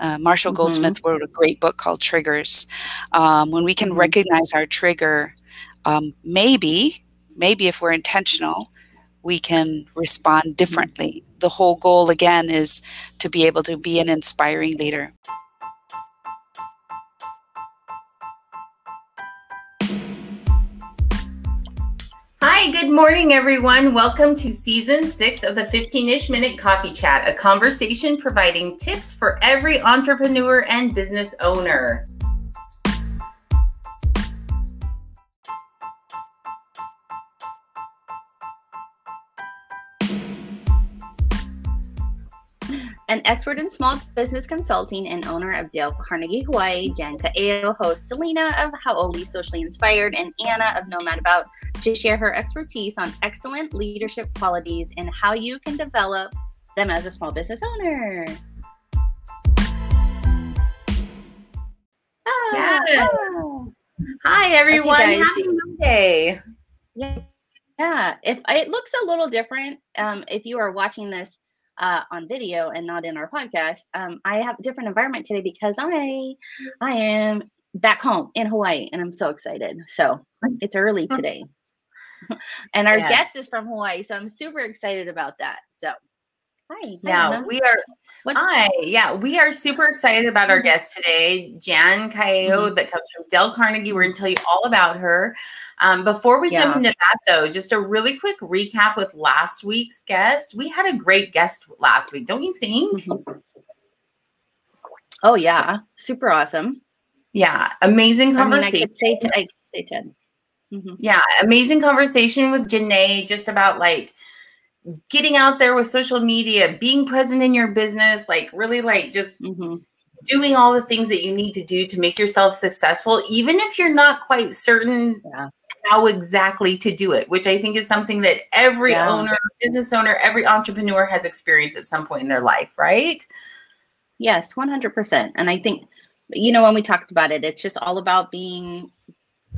Uh, Marshall mm-hmm. Goldsmith wrote a great book called Triggers. Um, when we can mm-hmm. recognize our trigger, um, maybe, maybe if we're intentional, we can respond mm-hmm. differently. The whole goal, again, is to be able to be an inspiring leader. Hi, good morning, everyone. Welcome to season six of the 15 ish minute coffee chat, a conversation providing tips for every entrepreneur and business owner. An expert in small business consulting and owner of Dale Carnegie Hawaii, Jan Kaeo hosts Selena of Hau'oli Socially Inspired and Anna of Nomad About to share her expertise on excellent leadership qualities and how you can develop them as a small business owner. Ah, Hi, everyone. Okay, Happy Monday. Yeah. Yeah, if it looks a little different, um, if you are watching this uh, on video and not in our podcast, um, I have a different environment today because I I am back home in Hawaii and I'm so excited. So it's early today. and our yes. guest is from Hawaii, so I'm super excited about that. So Hi. Yeah, we are. What's hi. Yeah, we are super excited about our mm-hmm. guest today, Jan Kaeo, mm-hmm. that comes from Dale Carnegie. We're going to tell you all about her. Um, before we yeah. jump into that, though, just a really quick recap with last week's guest. We had a great guest last week, don't you think? Mm-hmm. Oh yeah, super awesome. Yeah, amazing conversation. I, mean, I could say, t- I could say 10. Mm-hmm. Yeah, amazing conversation with Janae, just about like getting out there with social media, being present in your business, like really like just mm-hmm. doing all the things that you need to do to make yourself successful, even if you're not quite certain yeah. how exactly to do it, which I think is something that every yeah. owner, business owner, every entrepreneur has experienced at some point in their life, right? Yes, 100%. And I think, you know, when we talked about it, it's just all about being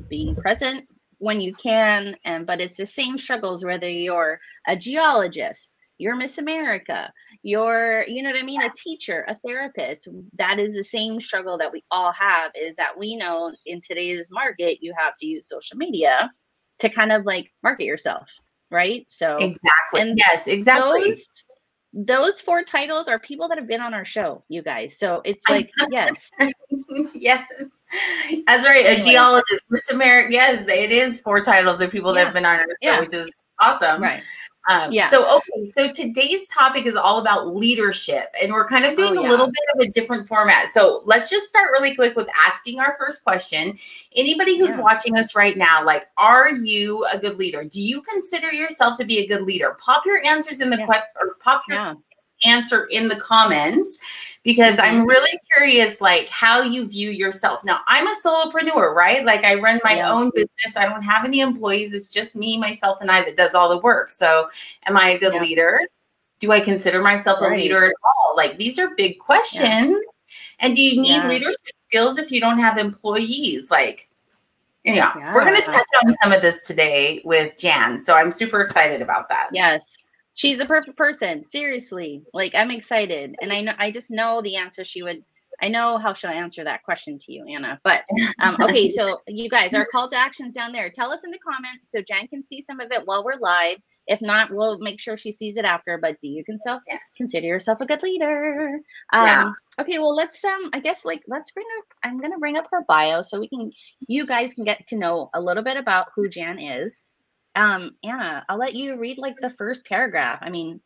being present when you can and but it's the same struggles whether you're a geologist you're miss america you're you know what i mean a teacher a therapist. That is the same struggle that we all have is that we know in today's market you have to use social media to kind of like market yourself right? So exactly. and yes exactly. those, those four titles are people that have been on our show you guys. So it's like yes. Yes that's right. Anyway. A geologist, Miss America. Yes, it is four titles of people yeah. that have been on show, yeah. which is awesome. Right. Um, yeah. So, okay. So today's topic is all about leadership, and we're kind of doing oh, yeah. a little bit of a different format. So let's just start really quick with asking our first question. Anybody who's yeah. watching us right now, like, are you a good leader? Do you consider yourself to be a good leader? Pop your answers in the yeah. question, or pop your answer in the comments because I'm mm-hmm. really curious like how you view yourself. Now, I'm a solopreneur, right? Like I run my yeah. own business. I don't have any employees. It's just me, myself and I that does all the work. So, am I a good yeah. leader? Do I consider myself right. a leader at all? Like these are big questions. Yeah. And do you need leadership skills if you don't have employees? Like yeah, yeah. we're going to touch on some of this today with Jan. So I'm super excited about that. Yes she's the perfect person. Seriously. Like I'm excited. And I know I just know the answer she would I know how she'll answer that question to you, Anna. But um, okay, so you guys, our call to actions down there. Tell us in the comments so Jan can see some of it while we're live. If not, we'll make sure she sees it after. But do you consider consider yourself a good leader? Um, yeah. Okay, well let's um I guess like let's bring up I'm gonna bring up her bio so we can you guys can get to know a little bit about who Jan is. Um, Anna, I'll let you read like the first paragraph. I mean,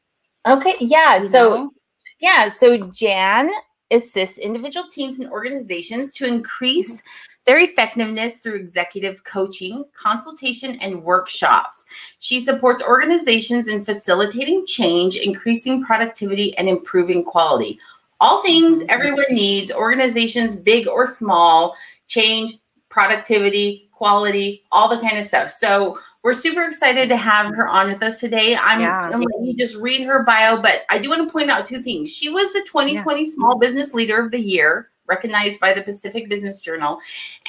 okay, yeah. So, know? yeah, so Jan assists individual teams and organizations to increase mm-hmm. their effectiveness through executive coaching, consultation, and workshops. She supports organizations in facilitating change, increasing productivity, and improving quality. All things mm-hmm. everyone needs, organizations big or small, change, productivity, quality, all the kind of stuff. So we're super excited to have her on with us today. I'm, yeah. I'm letting you just read her bio, but I do want to point out two things. She was the 2020 yeah. Small Business Leader of the Year, recognized by the Pacific Business Journal,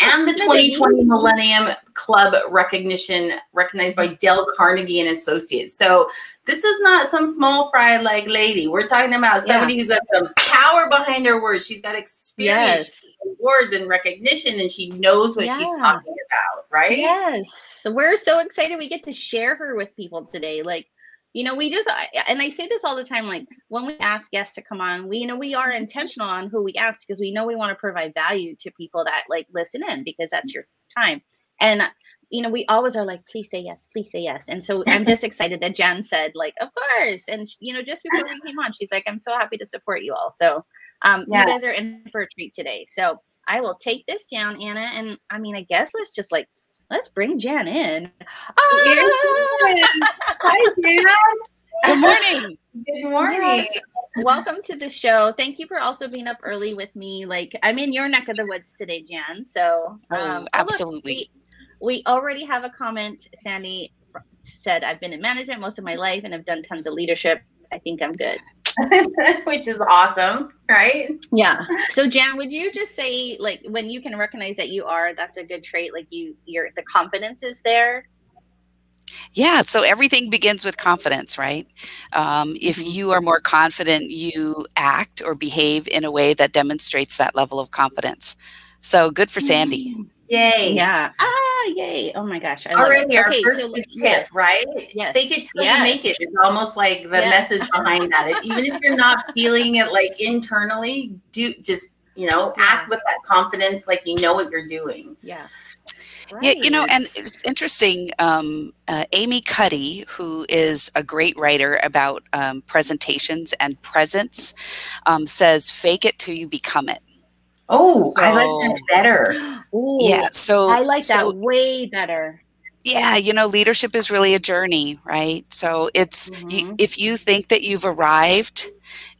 and the 2020 Millennium Club recognition recognized by Dale Carnegie and Associates. So this is not some small fry like lady. We're talking about somebody yeah. who's got some power behind her words. She's got experience, yes. words, and recognition, and she knows what yeah. she's talking about, right? Yes. We're so excited we get to share her with people today. Like you know we just and i say this all the time like when we ask guests to come on we you know we are intentional on who we ask because we know we want to provide value to people that like listen in because that's your time. And you know we always are like please say yes please say yes. And so i'm just excited that jan said like of course. And you know just before we came on she's like i'm so happy to support you all. So um yeah. you guys are in for a treat today. So i will take this down anna and i mean i guess let's just like let's bring Jan in. Oh! Hi, Jan. Good morning. Good morning. Yes. Welcome to the show. Thank you for also being up early with me. Like I'm in your neck of the woods today, Jan. So oh, um, oh, absolutely. we, we already have a comment. Sandy said, "I've been in management most of my life and I've done tons of leadership. I think I'm good." which is awesome, right? Yeah. So Jan, would you just say like when you can recognize that you are, that's a good trait, like you your the confidence is there? Yeah, so everything begins with confidence, right? Um, if mm-hmm. you are more confident, you act or behave in a way that demonstrates that level of confidence. So good for Sandy. Yay. Yeah. Yay. Oh my gosh. I Already our okay, first so tip, yes. right? Yes. Fake it till yes. you make it. It's almost like the yes. message behind that. If, even if you're not feeling it like internally, do just, you know, yeah. act with that confidence like you know what you're doing. Yeah. Right. Yeah, you know, and it's interesting. Um, uh, Amy Cuddy, who is a great writer about um, presentations and presence, um, says, "Fake it till you become it." Oh, so, I like that better. Ooh, yeah, so I like so, that way better. Yeah, you know, leadership is really a journey, right? So it's mm-hmm. you, if you think that you've arrived,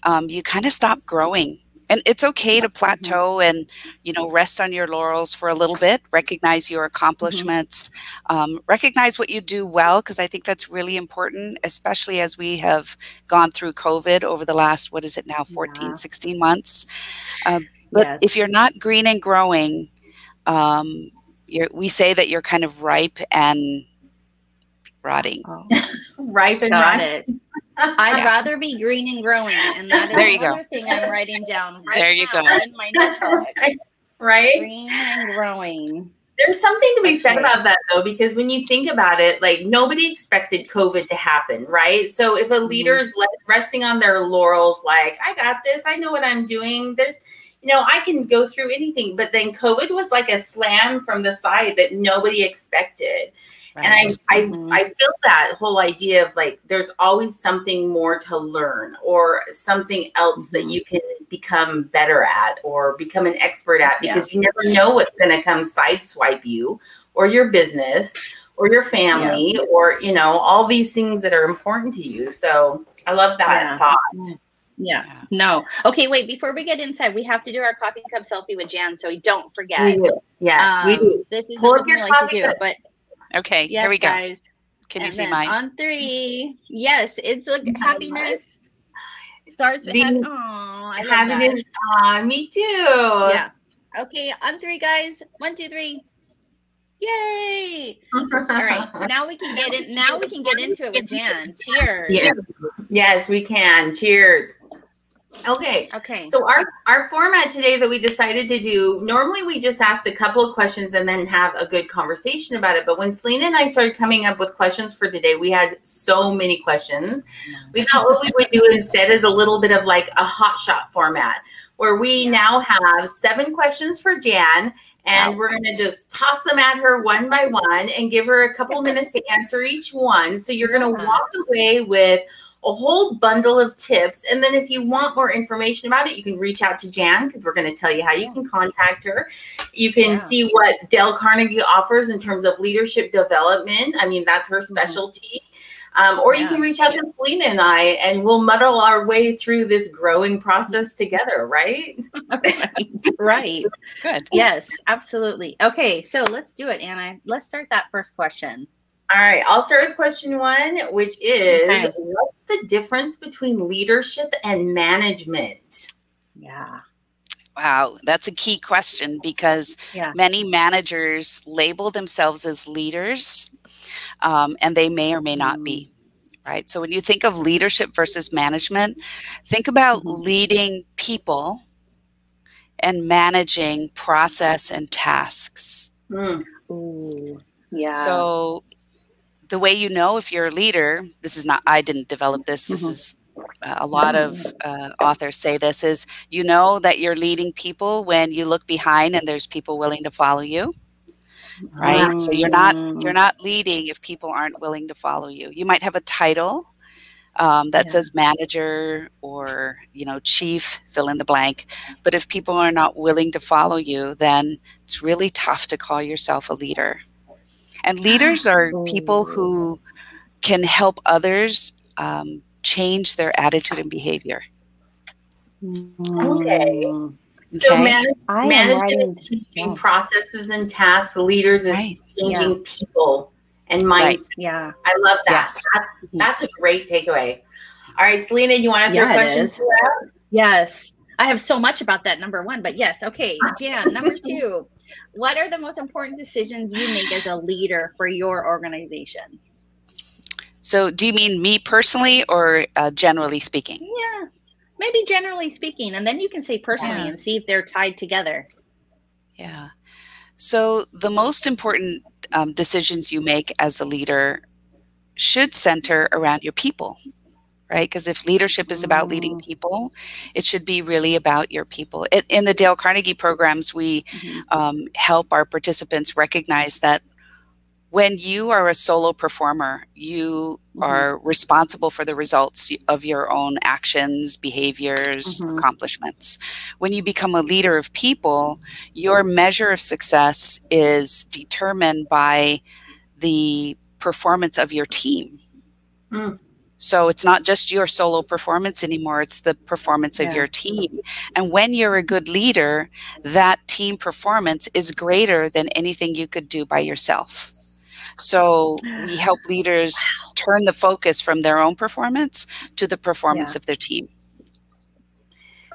um, you kind of stop growing and it's okay to mm-hmm. plateau and you know rest on your laurels for a little bit recognize your mm-hmm. accomplishments mm-hmm. um, recognize what you do well because i think that's really important especially as we have gone through covid over the last what is it now 14 yeah. 16 months um, but yes. if you're not green and growing um, you're we say that you're kind of ripe and rotting oh. ripe and rotting I'd yeah. rather be green and growing, and that is there you go. thing I'm writing down. Right there you go. In my right, green and growing. There's something to be said about that though, because when you think about it, like nobody expected COVID to happen, right? So if a leader is mm-hmm. resting on their laurels, like I got this, I know what I'm doing. There's you know, I can go through anything. But then COVID was like a slam from the side that nobody expected. Right. And I, I, mm-hmm. I feel that whole idea of like there's always something more to learn or something else mm-hmm. that you can become better at or become an expert at because yeah. you never know what's going to come sideswipe you or your business or your family yeah. or you know all these things that are important to you so i love that yeah. thought Yeah. No. Okay, wait. Before we get inside, we have to do our coffee cup selfie with Jan, so we don't forget. We do. Yes, um, we do. This is what we like to do. Cup. But okay, yes, here we go. Guys. Can you see mine? On three. Yes, it's a happiness. Starts with happy- oh, happiness. Aw, me too. Yeah. Okay, on three, guys. One, two, three. Yay! All right, now we can get in. Now we can get into it with Jan. Cheers. Yes, yes, we can. Cheers. Okay. Okay. So our our format today that we decided to do, normally we just ask a couple of questions and then have a good conversation about it. But when Selena and I started coming up with questions for today, we had so many questions. We thought what we would do instead is a little bit of like a hot shot format where we now have seven questions for Jan and we're going to just toss them at her one by one and give her a couple minutes to answer each one. So you're going to walk away with a whole bundle of tips. And then if you want more information about it, you can reach out to Jan because we're going to tell you how you can contact her. You can yeah. see what Dale Carnegie offers in terms of leadership development. I mean, that's her mm-hmm. specialty. Um, or yeah. you can reach out to Selena and I, and we'll muddle our way through this growing process together, right? right. right. Good. Yes, absolutely. Okay, so let's do it, Anna. Let's start that first question. All right, I'll start with question one, which is okay. what's the difference between leadership and management? Yeah. Wow, that's a key question because Yeah. many managers label themselves as leaders um, and they may or may not be, right? So when you think of leadership versus management, think about Mhm. leading people and managing process and tasks. Mm. Ooh. Yeah. So the way you know if you're a leader, this is not, I didn't develop this, this Mhm. is uh, a lot of uh, authors say this is you know that you're leading people when you look behind and there's people willing to follow you right so you're not you're Mm. not leading if people aren't willing to follow you you might have a title um, that Yeah. says manager or you know chief fill in the blank but if people are not willing to follow you then it's really tough to call yourself a leader and leaders are people who can help others um, change their attitude and behavior Okay. So Okay. man- management is changing down. processes and tasks. Leaders is right changing people and Right. Yeah. I love that. Yes. That's, that's a great takeaway. All right, Selena, you want to throw Yeah, a it question is. to that? Yes. I have so much about that number one, but yes. Okay. Jan, number two. What are the most important decisions you make as a leader for your organization? so do you mean me personally or uh, generally speaking Yeah. Maybe generally speaking, and then you can say personally Yeah. and see if they're tied together. Yeah. So the most important um, decisions you make as a leader should center around your people, right? Because if leadership is about leading Mm. people, it should be really about your people. It, in the Dale Carnegie programs, we um, help our participants recognize that when you are a solo performer, you Mhm. are responsible for the results of your own actions, behaviors, Mhm. accomplishments. When you become a leader of people, your measure of success is determined by the performance of your team. Mm. So it's not just your solo performance anymore, it's the performance of Yeah. your team. And when you're a good leader, that team performance is greater than anything you could do by yourself. So we help leaders turn the focus from their own performance to the performance Yeah. of their team.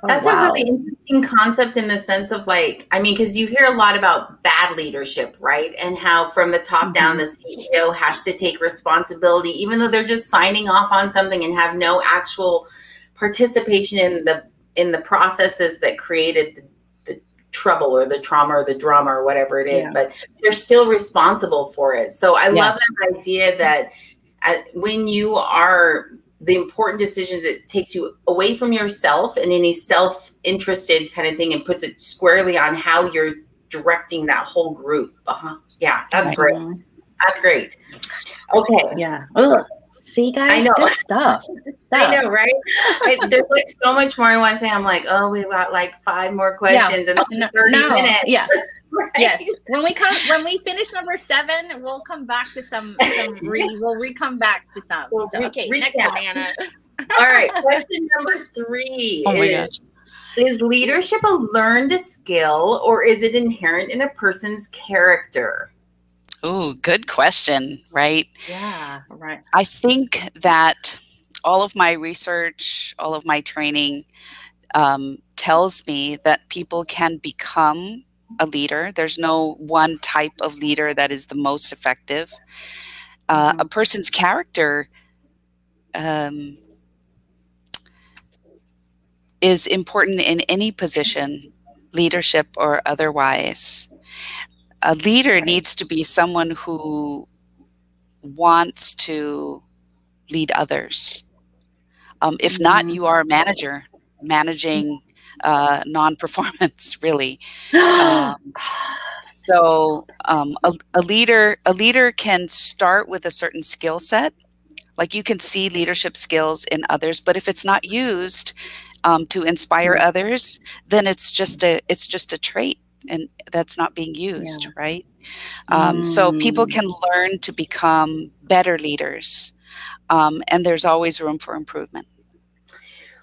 Oh, That's wow. a really interesting concept in the sense of like, I mean, because you hear a lot about bad leadership, right? And how from the top down, the CEO has to take responsibility, even though they're just signing off on something and have no actual participation in the in the processes that created the, the trouble or the trauma or the drama or whatever it is. Yeah. But they're still responsible for it. So I love Yes. this idea that uh, when you are the important decisions it takes you away from yourself and any self-interested kind of thing and puts it squarely on how you're directing that whole group uh-huh. yeah that's great Mhm. that's great okay Yeah. Ugh. See, guys, I know. good stuff. Good i know right I, there's like so much more i want to say i'm like oh we've got like five more questions and oh, No, 30 no, minutes Yeah. right? Yes. When we come, when we finish number seven, we'll come back to some. some re, we'll re come back to some. We'll So, re- okay. Next recap. one, Anna. all right question number three Oh my is, is leadership a learned skill or is it inherent in a person's character Ooh, good question, right? Yeah. Right. I think that all of my research, all of my training um, tells me that people can become a leader. There's no one type of leader that is the most effective. Uh, Mhm. A person's character um, is important in any position, leadership or otherwise. A leader Right. needs to be someone who wants to lead others. Um, if not, Mhm. you are a manager managing uh, non-performance, really. God. So um, a, a leader a leader can start with a certain skill set. Like you can see leadership skills in others, but if it's not used um, to inspire Mm. others, then it's just a it's just a trait, and that's not being used, right? Um, So people Mm. can learn to become better leaders, um, and there's always room for improvement.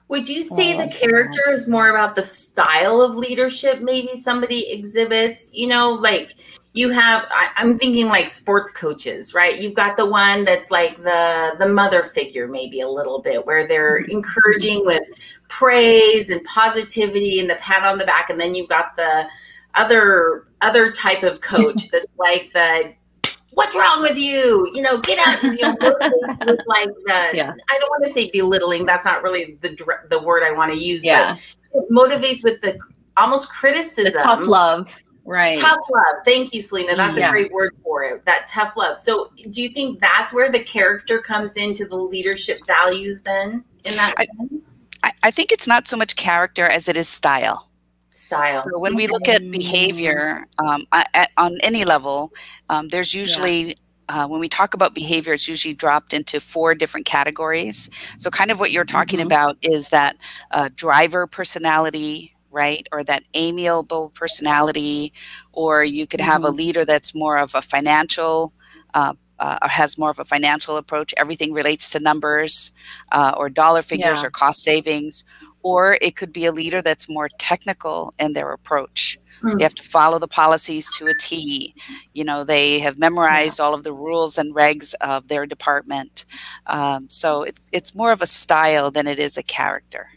Would you say Oh, the character is more about the style of leadership maybe somebody exhibits? You know, like you have I, am thinking like sports coaches right you've got the one that's like the the mother figure maybe a little bit where they're mm-hmm. encouraging with praise and positivity and the pat on the back and then you've got the other other type of coach that's like the what's wrong with you you know get out you know with like the yeah. i don't want to say belittling that's not really the the word i want to use yeah. but motivates with the almost criticism the tough love Right. Tough love. Thank you, Selena. Mm, that's yeah. a great word for it. That tough love. So, do you think that's where the character comes into the leadership values then in that I, I think it's not so much character as it is style. Style. So, when we look at behavior um, at, on any level, um, there's usually yeah. Uh, when we talk about behavior, it's usually dropped into four different categories. So, kind of what you're talking mm-hmm. about is that uh, driver personality, right? Or that amiable personality, or you could have mm-hmm. a leader that's more of a financial, uh, uh, has more of a financial approach. Everything relates to numbers uh, or dollar figures yeah. or cost savings. Or it could be a leader that's more technical in their approach. Mm. They have to follow the policies to a T. You know, they have memorized yeah. all of the rules and regs of their department. Um, so it, it's more of a style than it is a character.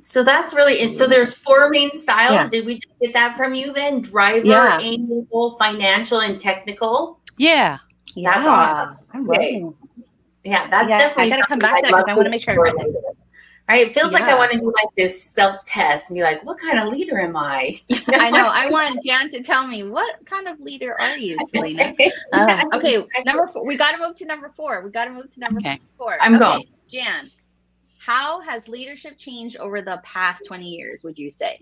So that's really and so there's four main styles. Yeah. Did we just get that from you then? Driver, yeah. amiable, financial, and technical. Yeah. That's yeah. awesome. Okay. Yeah, that's yeah, definitely. I gotta come back to that because I want to make sure I read it. Right? It feels yeah. like I want to do like this self test and be like, what kind of leader am I? You know? I know. I want Jan to tell me what kind of leader are you, Selena? Uh, okay, number four. We got to move to number four. We got to move to number okay. four. I'm okay. going. Jan, how has leadership changed over the past 20 years, would you say?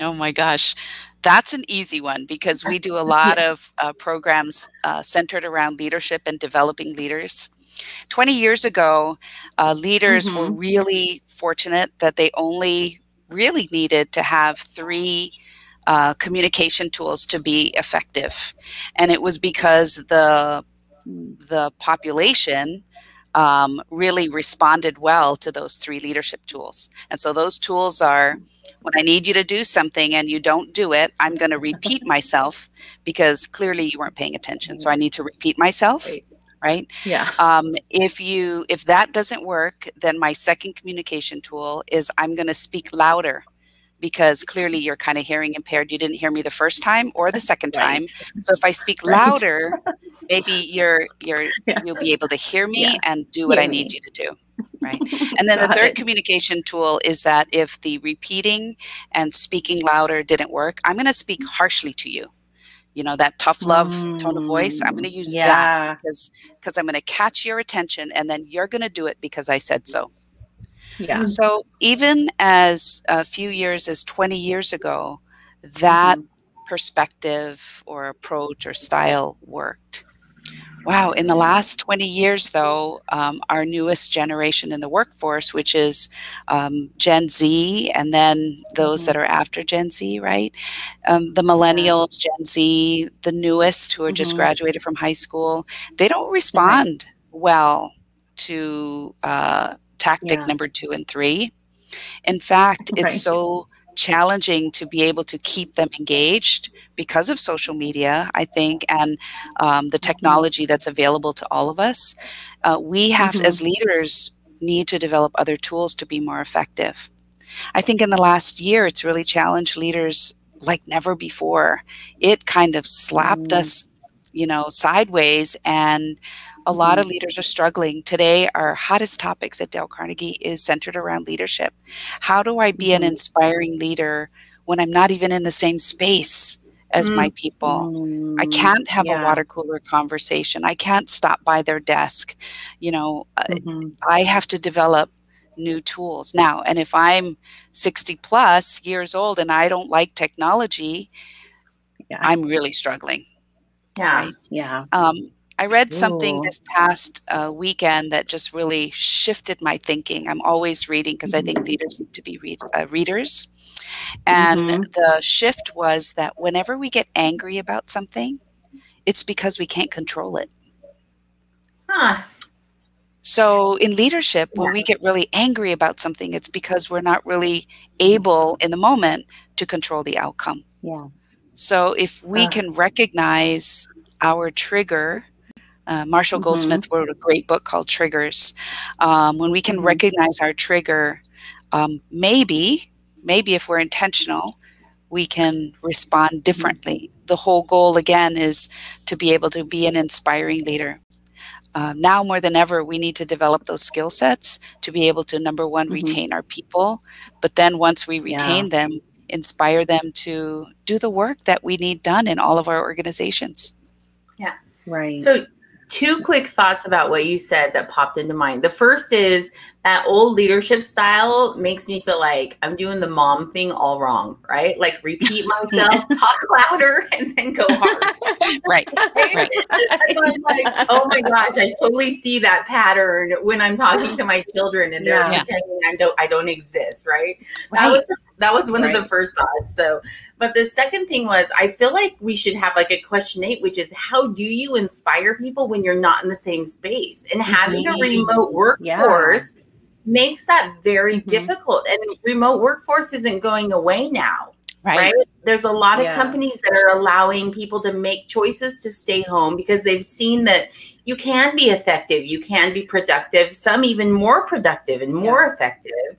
Oh my gosh, that's an easy one because we do a lot of uh, programs uh, centered around leadership and developing leaders. 20 years ago, uh, leaders mm-hmm. were really fortunate that they only really needed to have three uh, communication tools to be effective. And it was because the the population um, really responded well to those three leadership tools. And so those tools are when I need you to do something and you don't do it, I'm going to repeat myself because clearly you weren't paying attention. So I need to repeat myself. Right. Yeah. Um, if you if that doesn't work, then my second communication tool is I'm going to speak louder because clearly you're kind of hearing impaired. You didn't hear me the first time or the second time. Right. So if I speak louder, maybe you're you're yeah. you'll be able to hear me yeah. and do what hear I need me. you to do. Right. And then the third it. communication tool is that if the repeating and speaking louder didn't work, I'm going to speak harshly to you. You know, that tough love mm, tone of voice. I'm going to use yeah. that because because I'm going to catch your attention and then you're going to do it because I said so. Yeah. So even as a few years as 20 years ago, that mm-hmm. perspective or approach or style worked. Wow. In the last 20 years, though, um, our newest generation in the workforce, which is um, Gen Z and then those mm-hmm. that are after Gen Z, right? Um, the millennials, Gen Z, the newest who are mm-hmm. just graduated from high school, they don't respond well to uh, tactic yeah. number two and three. In fact, right. it's so challenging to be able to keep them engaged because of social media, I think, and um, the mm-hmm. technology that's available to all of us. Uh, we have, mm-hmm. as leaders, need to develop other tools to be more effective. I think in the last year, it's really challenged leaders like never before. It kind of slapped mm. us, you know, sideways and a lot of mm-hmm. leaders are struggling. Today, our hottest topics at Dale Carnegie is centered around leadership. How do I be an mm-hmm. inspiring leader when I'm not even in the same space as my people? I mm, can't have yeah. a water cooler conversation. I can't stop by their desk. You know, uh, mm-hmm. I have to develop new tools now. And if I'm 60 plus years old and I don't like technology, yeah. I'm really struggling. Yeah. Right? Yeah. Um, I read something this past uh, weekend that just really shifted my thinking. I'm always reading because I think mm-hmm. leaders need to be read, uh, readers. And mm-hmm. the shift was that whenever we get angry about something, it's because we can't control it. Huh. So in leadership, when we get really angry about something, it's because we're not really able in the moment to control the outcome. Yeah. So if we uh. can recognize our trigger, uh, Marshall mm-hmm. Goldsmith wrote a great book called Triggers. Um, when we can mm-hmm. recognize our trigger, um, maybe, maybe if we're intentional, we can respond mm-hmm. differently. The whole goal, again, is to be able to be an inspiring leader. Uh, now more than ever, we need to develop those skill sets to be able to, number one, mm-hmm. retain our people. But then once we retain yeah. them, inspire them to do the work that we need done in all of our organizations. Yeah. Right. So two quick thoughts about what you said that popped into mind. The first is that old leadership style makes me feel like I'm doing the mom thing all wrong, right? Like repeat myself, talk louder, and then go hard. right. right. I'm like, oh my gosh, I totally see that pattern when I'm talking to my children and they're yeah. pretending I don't I don't exist, right? right. That was that was one right. of the first thoughts. So, but the second thing was, I feel like we should have like a question eight, which is how do you inspire people when you're not in the same space? And having mm-hmm. a remote workforce yeah. makes that very mm-hmm. difficult. And remote workforce isn't going away now. Right. right? There's a lot of yeah. companies that are allowing people to make choices to stay home because they've seen that you can be effective, you can be productive, some even more productive and more yeah. effective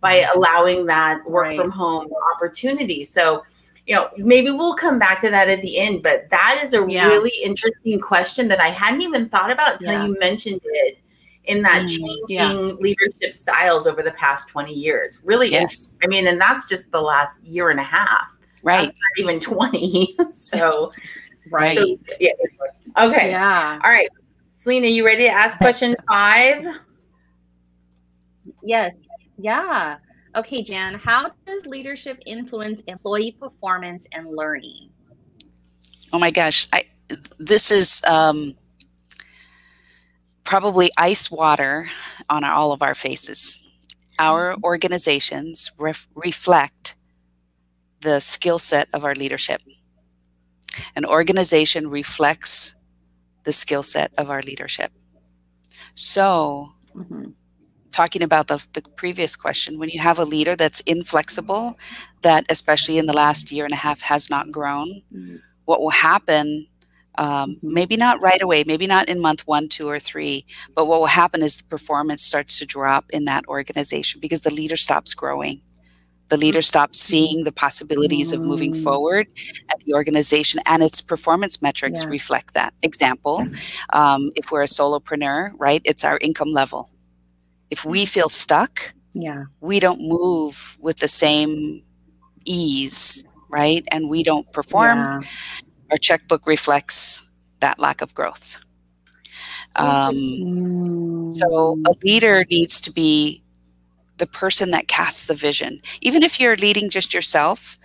by allowing that work right. from home opportunity. So, you know, maybe we'll come back to that at the end, but that is a yeah. really interesting question that I hadn't even thought about until yeah. you mentioned it in that mm, changing yeah. leadership styles over the past 20 years. Really yes. Is, I mean, and that's just the last year and a half. Right. That's not even 20. so, right. So, yeah. Okay. Yeah. All right. Selena, you ready to ask question five? Yes. Yeah. Okay, Jan, how does leadership influence employee performance and learning? Oh my gosh, I, this is um, probably ice water on all of our faces. Our mm-hmm. organizations ref- reflect the skill set of our leadership. An organization reflects the skill set of our leadership. So, mm-hmm talking about the, the previous question, when you have a leader that's inflexible, that especially in the last year and a half has not grown, mm-hmm. what will happen? Um, maybe not right away, maybe not in month one, two, or three, but what will happen is the performance starts to drop in that organization because the leader stops growing. The leader stops seeing the possibilities of moving mm. forward at the organization, and its performance metrics yeah. reflect that. Example, um, if we're a solopreneur, right, it's our income level if we feel stuck, yeah, we don't move with the same ease, right? And we don't perform. Yeah. Our checkbook reflects that lack of growth. Um, so a leader needs to be the person that casts the vision. Even if you're leading just yourself,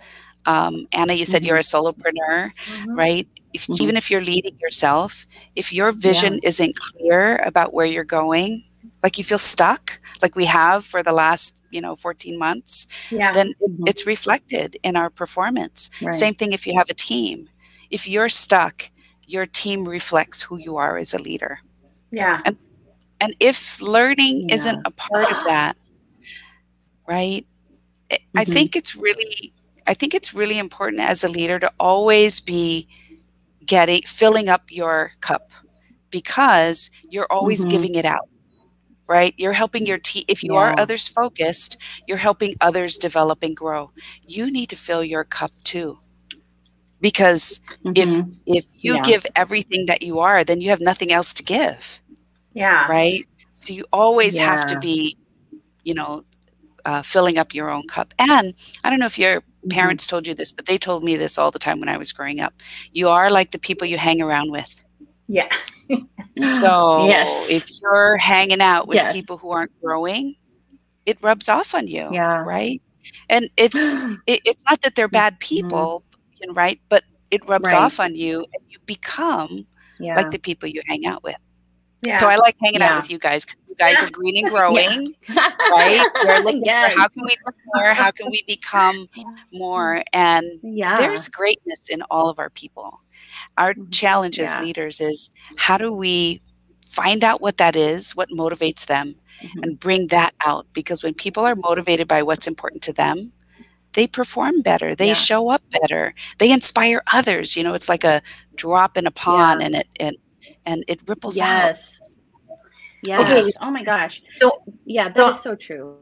um, Anna, you said mm-hmm. you're a solopreneur, mm-hmm. right? If, mm-hmm. Even if you're leading yourself, if your vision yeah. isn't clear about where you're going, like you feel stuck like we have for the last you know 14 months yeah. then mm-hmm. it's reflected in our performance right. same thing if you have a team if you're stuck your team reflects who you are as a leader yeah and and if learning yeah. isn't a part of that right mm-hmm. i think it's really i think it's really important as a leader to always be getting filling up your cup because you're always mm-hmm. giving it out right? You're helping your team. If you yeah. are others focused, you're helping others develop and grow. You need to fill your cup too. Because mm-hmm. if if you yeah. give everything that you are, then you have nothing else to give. Yeah. Right? So you always yeah. have to be, you know, uh, filling up your own cup. And I don't know if your mm-hmm. parents told you this, but they told me this all the time when I was growing up. You are like the people you hang around with. Yeah. so yes. if you're hanging out with yes. people who aren't growing, it rubs off on you. Yeah. Right. And it's it, it's not that they're bad mm-hmm. people, mm-hmm. right? But it rubs right. off on you and you become yeah. like the people you hang out with. Yeah. So I like hanging yeah. out with you guys because you guys are green and growing, right? We're looking yes. for how can we do more? How can we become more? And yeah. there's greatness in all of our people. Our mm-hmm. challenge as leaders is how do we find out what that is, what motivates them, mm-hmm. and bring that out? Because when people are motivated by what's important to them, they perform better they yeah. show up better they inspire others you know it's like a drop in a pond yeah. and it and and it ripples yes. out yes okay. oh my gosh so yeah that so, is so true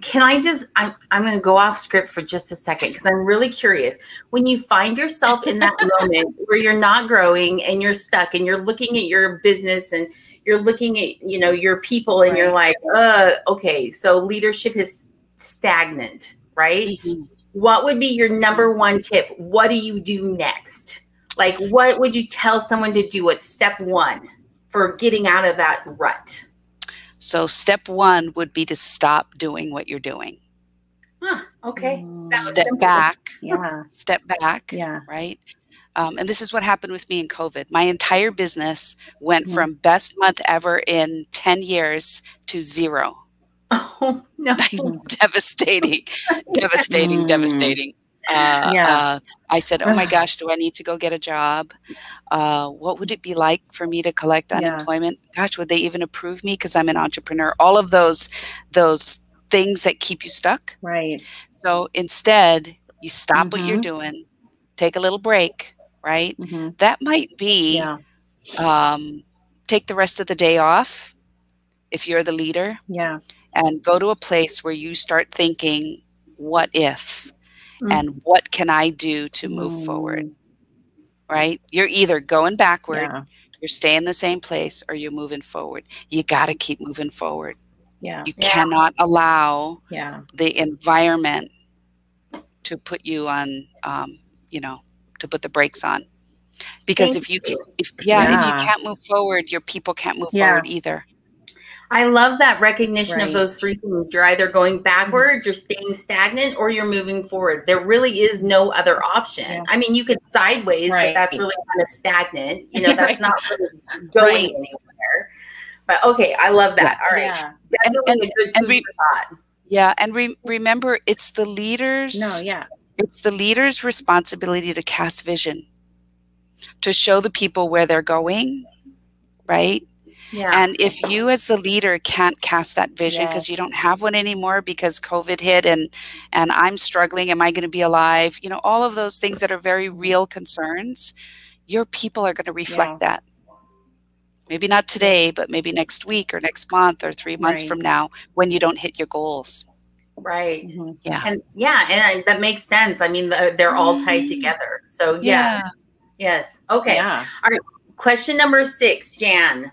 can I just I'm I'm going to go off script for just a second because I'm really curious. When you find yourself in that moment where you're not growing and you're stuck and you're looking at your business and you're looking at, you know, your people and right. you're like, "Uh, okay, so leadership is stagnant, right?" Mm-hmm. What would be your number one tip? What do you do next? Like what would you tell someone to do? What's step 1 for getting out of that rut? So step one would be to stop doing what you're doing. Huh, okay. Mm. Step back. Yeah. Step back. Yeah. Right. Um, and this is what happened with me in COVID. My entire business went mm. from best month ever in 10 years to zero. Oh, no. devastating, devastating, mm. devastating. Uh, yeah. Uh, I said, "Oh my gosh, do I need to go get a job? Uh, what would it be like for me to collect unemployment? Yeah. Gosh, would they even approve me because I'm an entrepreneur? All of those, those things that keep you stuck. Right. So instead, you stop mm-hmm. what you're mm-hmm. doing, take a little break. Right. Mm-hmm. That might be. Yeah. Um, take the rest of the day off if you're the leader. Yeah. And go to a place where you start thinking, what if? Mm. and what can I do to move mm. forward? Right? You're either going backward, yeah. you're staying the same place, or you're moving forward. You got to keep moving forward. Yeah. You yeah. cannot allow yeah. the environment to put you on, um, you know, to put the brakes on. Because Thank if you, can, if yeah, yeah, if you can't move forward, your people can't move forward either. I love that recognition right. of those three things. You're either going mm-hmm. backward, you're staying stagnant, or you're moving forward. There really is no other option. Yeah. I mean, you could sideways, right. but that's really kind of stagnant. You know, that's right. not really going anywhere. But okay, I love that. All right. Yeah. And, and, and re- yeah, and re- remember, it's the leaders. No, yeah. It's the leader's responsibility to cast vision, to show the people where they're going, right? Yeah. And if you as the leader can't cast that vision because yes. you don't have one anymore because COVID hit and and I'm struggling, am I going to be alive? You know, all of those things that are very real concerns, your people are going to reflect yeah. that. Maybe not today, but maybe next week or next month or 3 months right. from now when you don't hit your goals. Right. Mm-hmm. Yeah. And yeah, and I, that makes sense. I mean, they're all tied mm-hmm. together. So yeah. yeah. Yes. Okay. Yeah. All right. Question number 6, Jan.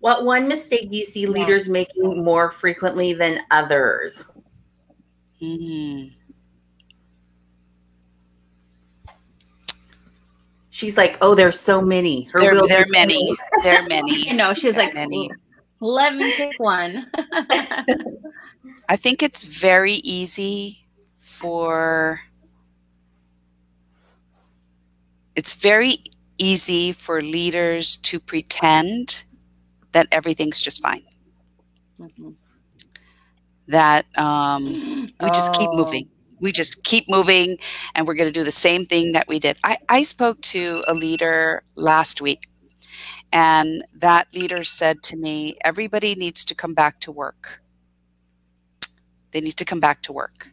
What one mistake do you see leaders making more frequently than others? Mm. She's like, oh, there's so many. Her there, there are many. there are many. you know, she's like, many. Let me pick one. I think it's very easy for. It's very easy for leaders to pretend that everything's just fine. Mm-hmm. That um, we just keep oh. moving. We just keep moving, and we're going to do the same thing that we did. I, I spoke to a leader last week, and that leader said to me, Everybody needs to come back to work. They need to come back to work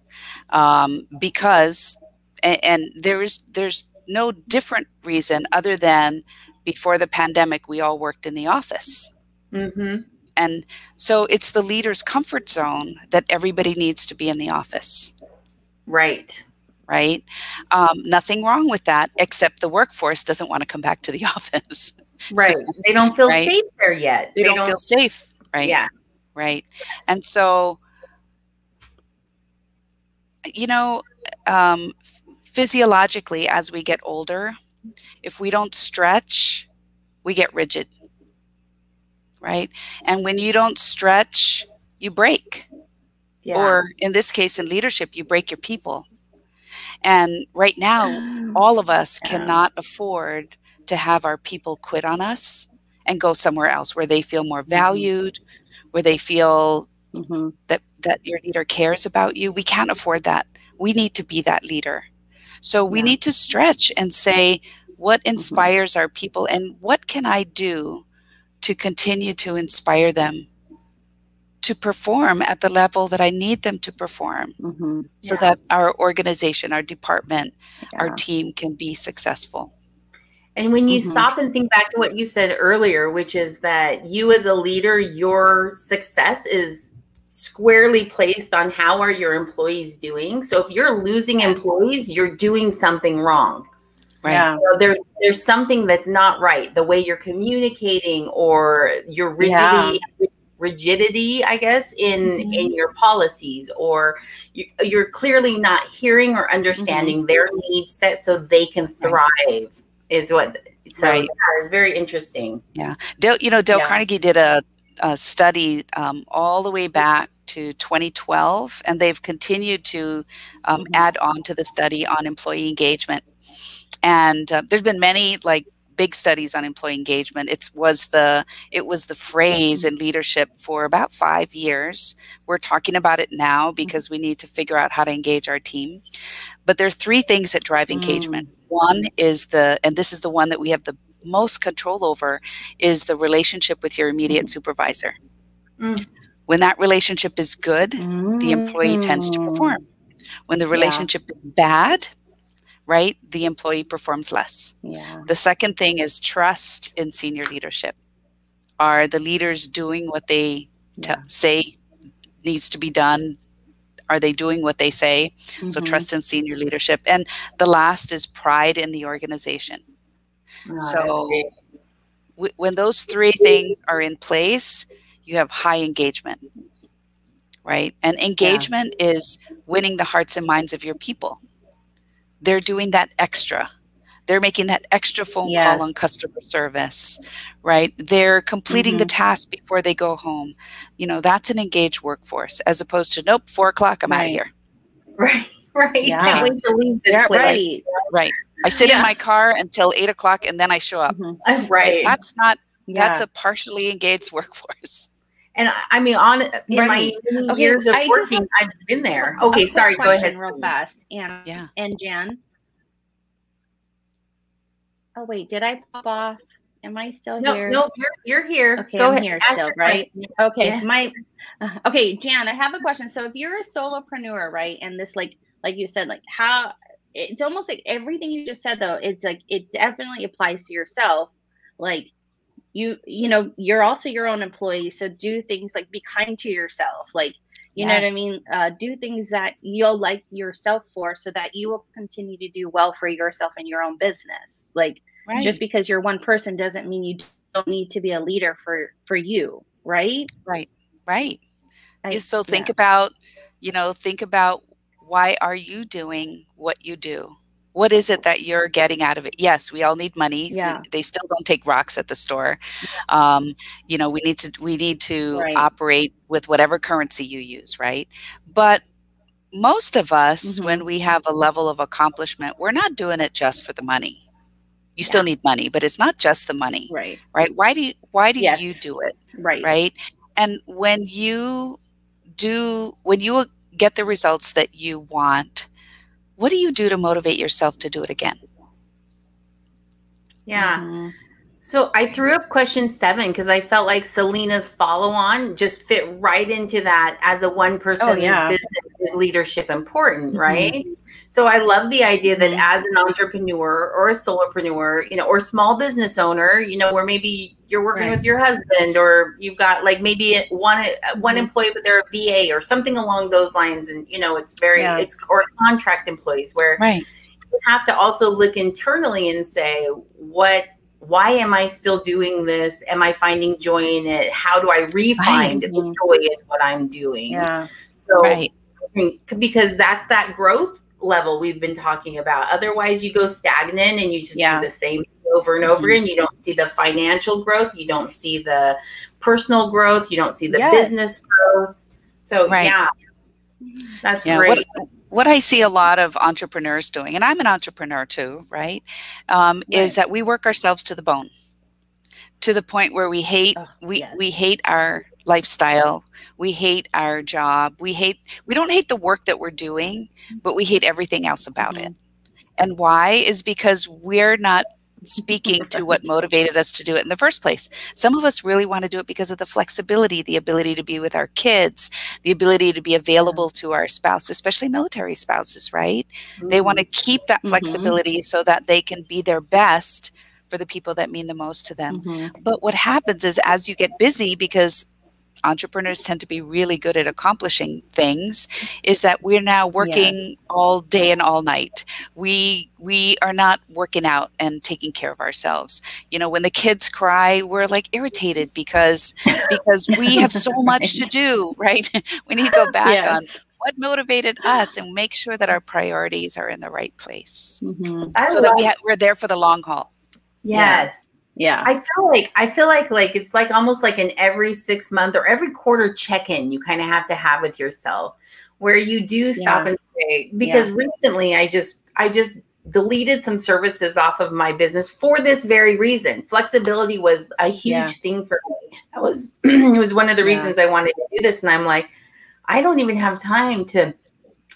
um, because, and, and there's there's no different reason other than before the pandemic, we all worked in the office. Mm-hmm. And so it's the leader's comfort zone that everybody needs to be in the office. Right. Right. Um, nothing wrong with that, except the workforce doesn't want to come back to the office. Right. They don't feel right? safe there yet. They, they don't, don't, feel safe. Right. Yeah. Right. And so, you know, um, physiologically, as we get older, if we don't stretch, we get rigid right? And when you don't stretch, you break. Yeah. Or in this case, in leadership, you break your people. And right now, all of us yeah. cannot afford to have our people quit on us and go somewhere else where they feel more mm-hmm. valued, mm-hmm. where they feel mm-hmm. that that your leader cares about you. We can't afford that. We need to be that leader. So we need to stretch and say, what mm-hmm. inspires mm-hmm. our people and what can I do to continue to inspire them to perform at the level that I need them to perform mm-hmm. so yeah. that our organization, our department, yeah. our team can be successful. And when you mm-hmm. stop and think back to what you said earlier, which is that you as a leader, your success is squarely placed on how are your employees doing. So if you're losing employees, you're doing something wrong. Right. Yeah. So there's there's something that's not right. The way you're communicating or your rigidity yeah rigidity i guess in mm-hmm. in your policies or you, are clearly not hearing or understanding mm-hmm. their needs set so they can thrive right. is what so right. yeah, it's very interesting yeah dale you know dale yeah. carnegie did a, a study um, all the way back to 2012 and they've continued to um, mm-hmm. add on to the study on employee engagement and uh, there's been many like big studies on employee engagement. It was the it was the phrase in leadership for about five years. We're talking about it now mm-hmm. because we need to figure out how to engage our team. But there are three things that drive engagement. Mm. One is the, and this is the one that we have the most control over, is the relationship with your immediate mm. supervisor. Mm. When that relationship is good, the employee tends to perform. Mm. When the relationship yeah. is bad, right, the employee performs less. Yeah. The second thing is trust in senior leadership. Are the leaders doing what they yeah. say needs to be done? Are they doing what they say? Mm-hmm. So trust in senior leadership. And the last is pride in the organization. Oh, so w- when those three things are in place, you have high engagement, right? And engagement yeah. is winning the hearts and minds of your people they're doing that extra they're making that extra phone yes. call on customer service right they're completing mm-hmm. the task before they go home you know that's an engaged workforce as opposed to nope four o'clock i'm right. out of here right right yeah. can't wait to leave this yeah, place right right i sit yeah. in my car until eight o'clock and then i show up mm-hmm. right that's not that's a partially engaged workforce and I mean, on in right. my okay, years of I working, I've been there. Okay, sorry, go ahead. Real fast, and yeah, and Jan. Oh wait, did I pop off? Am I still no, here? No, you're you're here. Okay, go I'm ahead. here Ask still, right? Question. Okay, yes. my okay, Jan, I have a question. So if you're a solopreneur, right, and this like like you said, like how it's almost like everything you just said though, it's like it definitely applies to yourself. Like you you know you're also your own employee so do things like be kind to yourself like you yes. know what i mean uh, do things that you'll like yourself for so that you will continue to do well for yourself and your own business like right. just because you're one person doesn't mean you don't need to be a leader for for you right right right I, so think yeah. about you know think about why are you doing what you do what is it that you're getting out of it yes we all need money yeah. We, they still don't take rocks at the store um, you know we need to we need to right. operate with whatever currency you use right but most of us mm-hmm. when we have a level of accomplishment we're not doing it just for the money you yeah. still need money but it's not just the money right right why do you why do yes. you do it right right and when you do when you get the results that you want what do you do to motivate yourself to do it again? Yeah. Mm-hmm. So I threw up question seven because I felt like Selena's follow on just fit right into that as a one person oh, yeah. business is leadership important, mm-hmm. right? So I love the idea that mm-hmm. as an entrepreneur or a solopreneur, you know, or small business owner, you know, where maybe you're working right. with your husband or you've got like maybe one one mm-hmm. employee but they're a VA or something along those lines and you know, it's very yeah. it's or contract employees where right. you have to also look internally and say what why am I still doing this? Am I finding joy in it? How do I re-find right. the joy in what I'm doing? Yeah. So, right. because that's that growth level we've been talking about. Otherwise, you go stagnant and you just yeah. do the same over and over mm-hmm. again. You don't see the financial growth. You don't see the personal growth. You don't see the yes. business growth. So, right. yeah, that's yeah. great. What, what I see a lot of entrepreneurs doing, and I'm an entrepreneur too, right? Um, right. Is that we work ourselves to the bone, to the point where we hate oh, we yes. we hate our lifestyle, we hate our job, we hate we don't hate the work that we're doing, but we hate everything else about mm-hmm. it. And why is because we're not speaking to what motivated us to do it in the first place. Some of us really want to do it because of the flexibility, the ability to be with our kids, the ability to be available to our spouse, especially military spouses, right? Mm-hmm. They want to keep that mm-hmm. flexibility mm-hmm. so that they can be their best for the people that mean the most to them. Mm-hmm. But what happens is as you get busy because entrepreneurs tend to be really good at accomplishing things is that we're now working yes. all day and all night we we are not working out and taking care of ourselves you know when the kids cry we're like irritated because because we have so much to do right we need to go back yes. on what motivated us and make sure that our priorities are in the right place mm-hmm. so that we ha- we're there for the long haul yes yeah i feel like i feel like like it's like almost like an every six month or every quarter check-in you kind of have to have with yourself where you do stop yeah. and say because yeah. recently i just i just deleted some services off of my business for this very reason flexibility was a huge yeah. thing for me that was it was one of the reasons i wanted to do this and i'm like i don't even have time to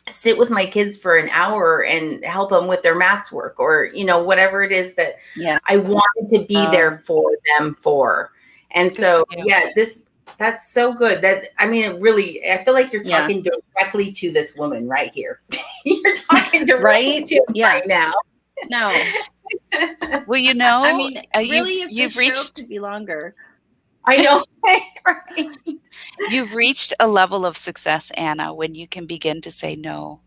sit with my kids for an hour and help them with their math work or you know whatever it is that yeah. I wanted to be um, there for them for. And so yeah, this that's so good. That I mean, really, I feel like you're talking yeah. directly to this woman right here. you're talking directly right? to yeah. right now. No. well, you know, I mean, uh, really, you've, you've reached to be longer. I know. right. You've reached a level of success, Anna, when you can begin to say no.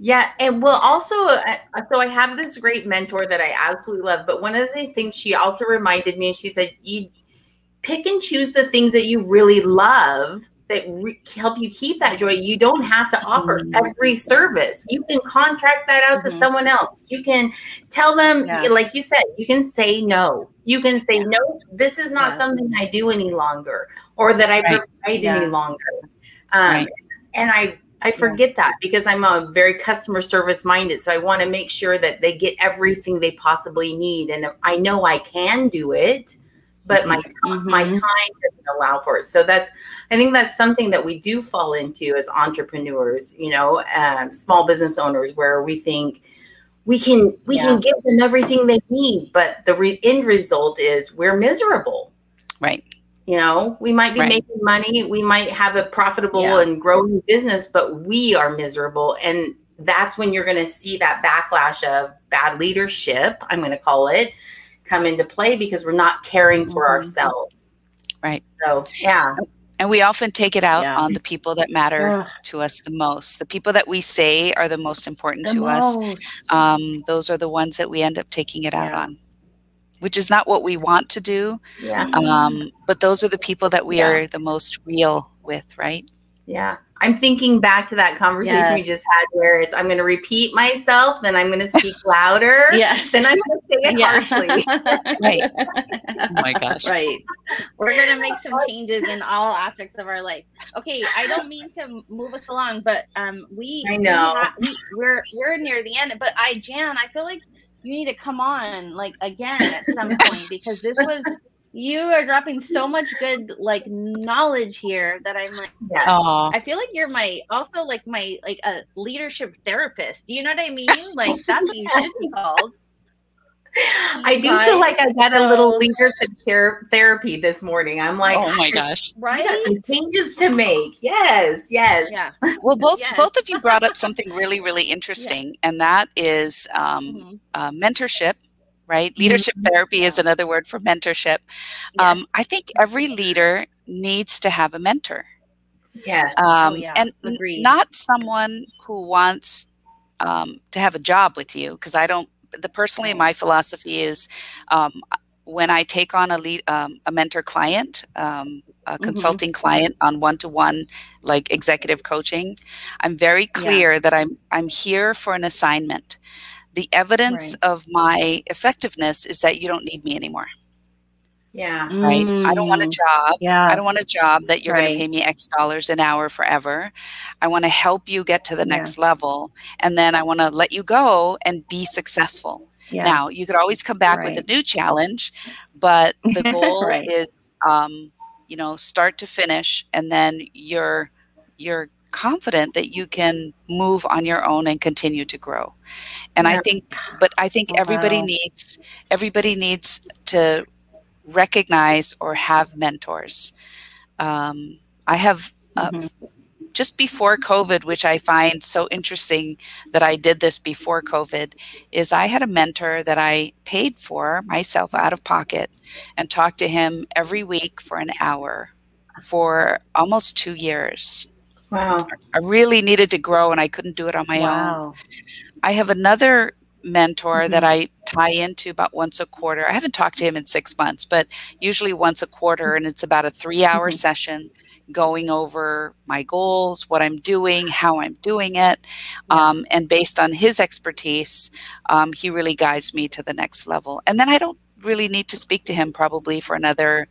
Yeah, and well, also, so I have this great mentor that I absolutely love. But one of the things she also reminded me, she said, "You pick and choose the things that you really love that re- help you keep that joy. You don't have to offer mm-hmm. every service. You can contract that out mm-hmm. to someone else. You can tell them, yeah. like you said, you can say no. You can say, yeah. no, this is not yeah. something I do any longer or that I right. provide any longer. Um, right. And I, I forget that because I'm a very customer service minded. So I want to make sure that they get everything they possibly need. And I know I can do it, but my mm-hmm. my time doesn't allow for it. So that's I think that's something that we do fall into as entrepreneurs, you know, um, small business owners, where we think we can we yeah. can give them everything they need, but the re- end result is we're miserable. Right. You know, we might be right. making money, we might have a profitable yeah. and growing business, but we are miserable. And that's when you're going to see that backlash of bad leadership, I'm going to call it, come into play because we're not caring for mm-hmm. ourselves. Right. So, yeah. And we often take it out yeah. on the people that matter to us the most. The people that we say are the most important the to most. us. Um, those are the ones that we end up taking it out yeah. on, which is not what we want to do. Yeah. Um, but those are the people that we yeah. are the most real with, right? Yeah. I'm thinking back to that conversation yes. we just had where it's I'm going to repeat myself, then I'm going to speak louder, yes. then I'm going to say it yeah. harshly. right. Oh my gosh. Right. We're going to make some changes in all aspects of our life. Okay, I don't mean to move us along, but um we I know. We ha- we, we're we're near the end, but I Jan, I feel like you need to come on like again at some point because this was you are dropping so much good like knowledge here that I'm like, yes. I feel like you're my also like my like a leadership therapist. Do you know what I mean? Like that's what you should be called. I do feel like I got a little leadership therapy this morning. I'm like, oh my gosh, right? I got some changes to make. Yes, yes. Yeah. Well, both yes. both of you brought up something really, really interesting, yeah. and that is um, mm-hmm. uh, mentorship right? Leadership mm-hmm. therapy is another word for mentorship. Yes. Um, I think every leader needs to have a mentor. Yes. Um, oh, yeah. And Agreed. not someone who wants um, to have a job with you, because I don't, the personally, my philosophy is um, when I take on a lead, um, a mentor client, um, a mm-hmm. consulting client on one-to-one like executive coaching, I'm very clear yeah. that I'm I'm here for an assignment the evidence right. of my effectiveness is that you don't need me anymore. Yeah. Right. Mm. I don't want a mm. job. Yeah. I don't want a job that you're right. going to pay me X dollars an hour forever. I want to help you get to the next yeah. level. And then I want to let you go and be successful. Yeah. Now, you could always come back right. with a new challenge, but the goal right. is, um, you know, start to finish. And then you're, you're confident that you can move on your own and continue to grow. And yeah. I think, but I think wow. everybody needs everybody needs to recognize or have mentors. Um, I have uh, mm-hmm. just before COVID, which I find so interesting that I did this before COVID, is I had a mentor that I paid for myself out of pocket and talked to him every week for an hour for almost two years. Wow. I really needed to grow and I couldn't do it on my wow. own. I have another mentor mm-hmm. that I tie into about once a quarter. I haven't talked to him in six months, but usually once a quarter, and it's about a three hour mm-hmm. session going over my goals, what I'm doing, how I'm doing it. Um, and based on his expertise, um, he really guides me to the next level. And then I don't really need to speak to him probably for another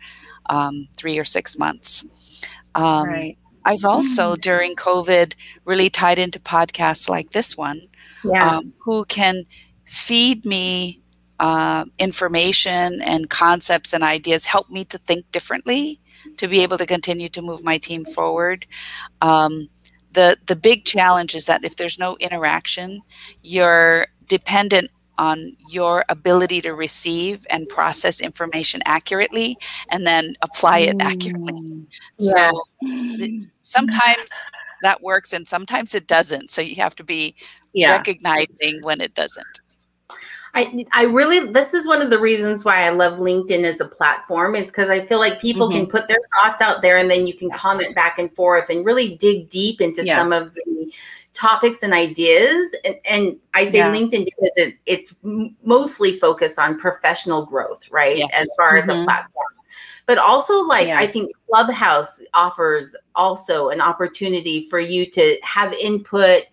um, three or six months. Um, right. I've also mm-hmm. during COVID really tied into podcasts like this one yeah. um, who can feed me uh, information and concepts and ideas, help me to think differently, to be able to continue to move my team forward. Um, the the big challenge is that if there's no interaction, you're dependent on your ability to receive and process information accurately and then apply it accurately. Mm. Yeah. So sometimes that works and sometimes it doesn't. So you have to be yeah. recognizing when it doesn't. I, I really this is one of the reasons why I love LinkedIn as a platform is because I feel like people mm-hmm. can put their thoughts out there and then you can yes. comment back and forth and really dig deep into yeah. some of the topics and ideas. And, and I say yeah. LinkedIn because it, it's mostly focused on professional growth, right? Yes. As far mm-hmm. as a mm-hmm. platform. But also, like, yeah. I think Clubhouse offers also an opportunity for you to have input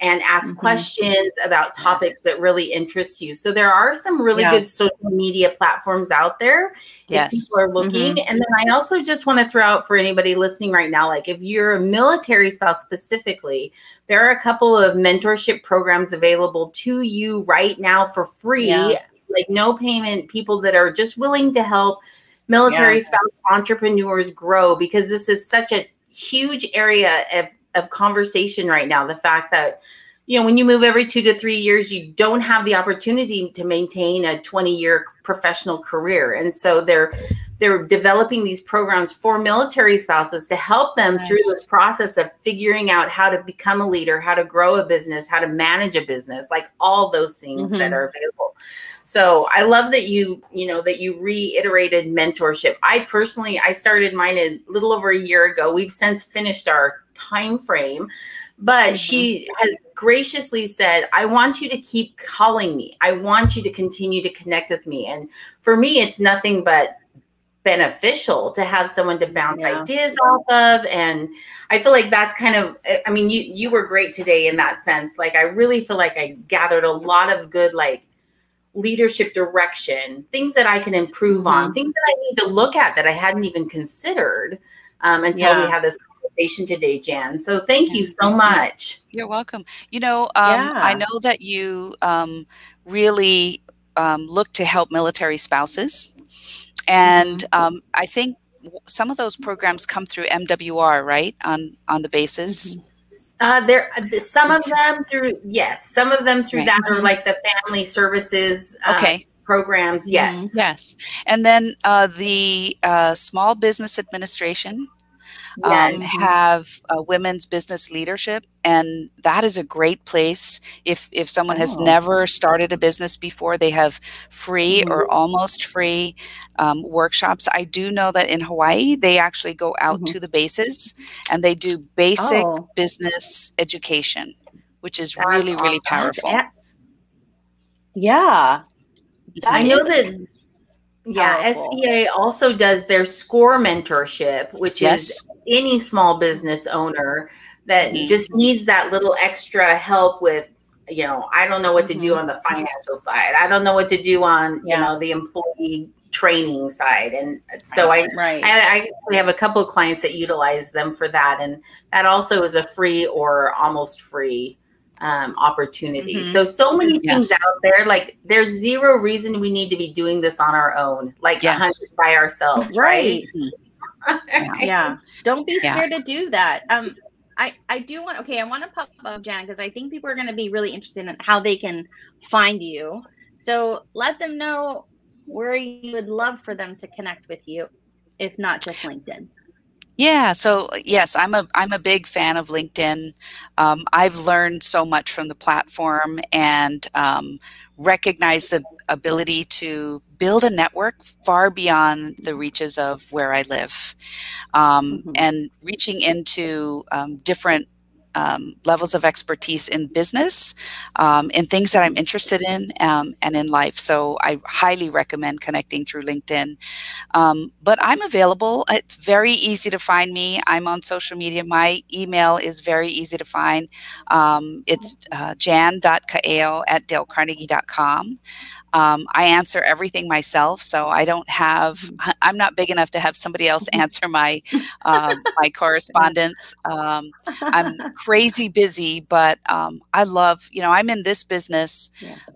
and ask mm-hmm. questions about topics yes. that really interest you. So there are some really good social media platforms out there yes. if people are looking. Mm-hmm. And then I also just want to throw out for anybody listening right now, like if you're a military spouse specifically, there are a couple of mentorship programs available to you right now for free, yeah. like no payment, people that are just willing to help military yeah. spouse entrepreneurs grow because this is such a huge area of of conversation right now. The fact that you know when you move every two to three years, you don't have the opportunity to maintain a twenty year professional career, and so they're they're developing these programs for military spouses to help them nice. through this process of figuring out how to become a leader, how to grow a business, how to manage a business, like all those things mm-hmm. that are available. So I love that you, you know, that you reiterated mentorship. I personally, I started mine a little over a year ago. We've since finished our time frame but mm-hmm. she has graciously said i want you to keep calling me i want you to continue to connect with me and for me it's nothing but beneficial to have someone to bounce yeah. ideas off of and i feel like that's kind of i mean you you were great today in that sense like i really feel like i gathered a lot of good like leadership direction things that i can improve mm-hmm. on things that i need to look at that i hadn't even considered um, until yeah. we have this conversation today, Jan. So thank you so much. You're welcome. You know, um, yeah. I know that you um, really um, look to help military spouses. And mm-hmm. Um, I think some of those programs come through MWR, right? On on the basis. Mm-hmm. Uh, there, some of them through yes, some of them through right. that, or mm-hmm. like the family services. Uh, okay programs yes mm-hmm. yes and then uh, the uh, small business administration um, have uh, women's business leadership, and that is a great place. If if someone oh. has never started a business before, they have free mm-hmm. or almost free um, workshops. I do know that in Hawaii, they actually go out mm-hmm. to the bases and they do basic oh. business education, which is That's really really powerful. Yeah, I know that yeah, SBA also does their SCORE mentorship, which yes. is any small business owner that mm-hmm. just needs that little extra help with, you know, I don't know what to mm-hmm. do on the financial side. I don't know what to do on, yeah. you know, the employee training side. And so right. I, right. I, I have a couple of clients that utilize them for that. And that also is a free or almost free um, opportunity. Mm-hmm. So, so many things yes. out there. Like, there's zero reason we need to be doing this on our own, like yes. by ourselves, right? right? Yeah. yeah. Don't be scared yeah. to do that. Um, I I do want. Okay, I want to pop up Jan because I think people are going to be really interested in how they can find you. So let them know where you would love for them to connect with you, if not just LinkedIn. Yeah, so yes, I'm a I'm a big fan of LinkedIn. Um, I've learned so much from the platform and um, recognize the ability to build a network far beyond the reaches of where I live, um, mm-hmm. and reaching into um, different um, levels of expertise in business, um, in things that I'm interested in, um, and in life. So I highly recommend connecting through LinkedIn. Um, but I'm available. It's very easy to find me. I'm on social media. My email is very easy to find. Um, it's uh, jan.kaeo at dalecarnegie.com. Um, I answer everything myself, so I don't have. Mm-hmm. I'm not big enough to have somebody else answer my uh, my correspondence. Um, I'm crazy busy, but um, I love. You know, I'm in this business.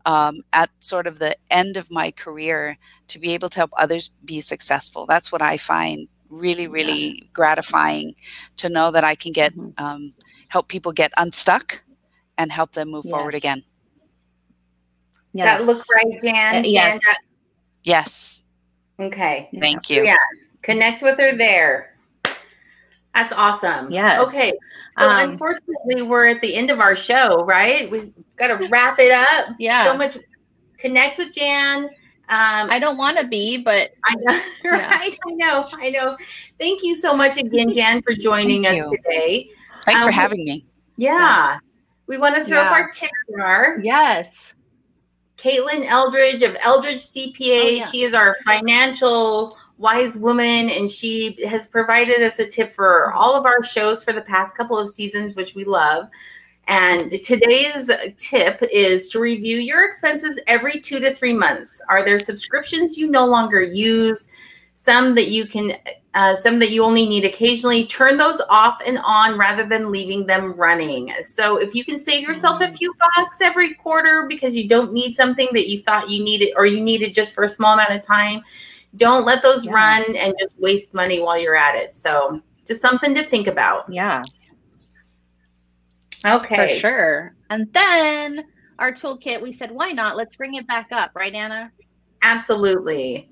Um, at sort of the end of my career to be able to help others be successful. That's what I find really, really yeah. gratifying to know that I can get mm-hmm. Um, help people get unstuck and help them move yes. forward again. Does yes. that look right, Jan? Uh, yes. Jan, yes. Okay. Thank you. Yeah. Connect with her there. That's awesome. Yeah. Okay. So um, unfortunately, we're at the end of our show, right? We've got to wrap it up. Yeah. So much. Connect with Jan. Um, I don't want to be, but I know, right? Yeah. I know, I know. Thank you so much again, Jan, for joining us today. Thanks um, for having me. Yeah. yeah. We want to throw yeah. up our tip jar. Yes. Caitlin Eldridge of Eldridge CPA. Oh, yeah. She is our financial wise woman, and she has provided us a tip for all of our shows for the past couple of seasons, which we love. And today's tip is to review your expenses every two to three months. Are there subscriptions you no longer use? Some that you can uh, some that you only need occasionally, turn those off and on rather than leaving them running. So if you can save yourself a mm. few bucks every quarter because you don't need something that you thought you needed or you needed just for a small amount of time, don't let those yeah. run and just waste money while you're at it. So just something to think about. Yeah. Okay. For sure. And then our toolkit, we said, why not? Let's bring it back up, right, Anna? Absolutely.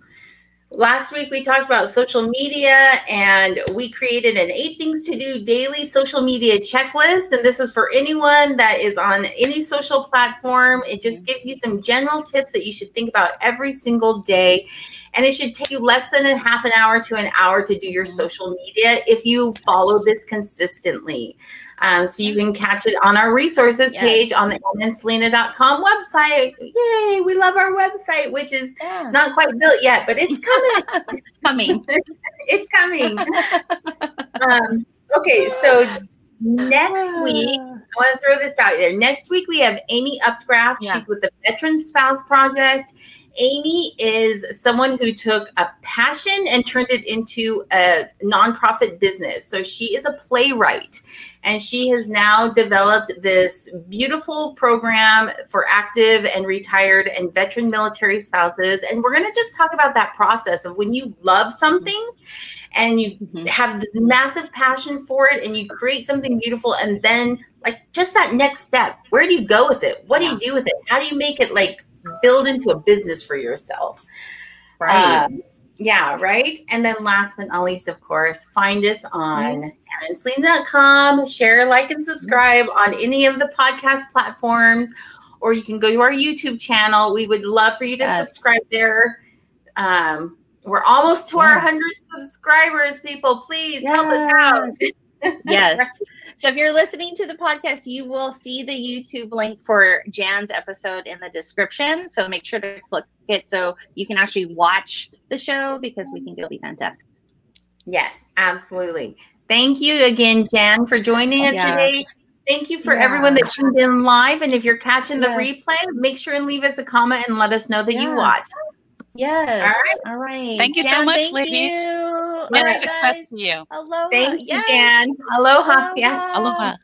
Last week we talked about social media and we created an eight things to do daily social media checklist. And this is for anyone that is on any social platform. It just mm-hmm. gives you some general tips that you should think about every single day. And it should take you less than a half an hour to an hour to do your mm-hmm. social media if you follow this consistently. Um, so you can catch it on our resources yes. page on the annaandselena.com website. Yay, we love our website, which is yeah. not quite built yet, but it's coming. It's coming. it's coming. um, okay, so next week, I want to throw this out there. Next week, we have Amy Upcraft. Yeah. She's with the Veteran Spouse Project. Amy is someone who took a passion and turned it into a nonprofit business. So she is a playwright and she has now developed this beautiful program for active and retired and veteran military spouses. And we're going to just talk about that process of when you love something and you mm-hmm. have this massive passion for it and you create something beautiful and then like just that next step where do you go with it what do you do with it how do you make it like build into a business for yourself. Right. Um, yeah, right. And then last but not least, of course, find us on mm-hmm. share, like, and subscribe on any of the podcast platforms, or you can go to our YouTube channel. We would love for you to yes. subscribe there. Um, we're almost to yeah. our 100 subscribers, people. Please yes. help us out. yes. So if you're listening to the podcast, you will see the YouTube link for Jan's episode in the description. So make sure to click it so you can actually watch the show because we think it'll be fantastic. Yes, absolutely. Thank you again, Jan, for joining us yeah. today. Thank you for yeah. everyone that tuned in live. And if you're catching the replay, make sure and leave us a comment and let us know that you watched. Yes. All right. All right. Thank you Dan, so much, ladies. You. Much right, success guys. to you. Aloha. Thank yes. you, Dan. Aloha. Aloha. Yeah. Aloha.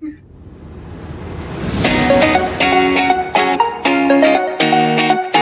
Bye.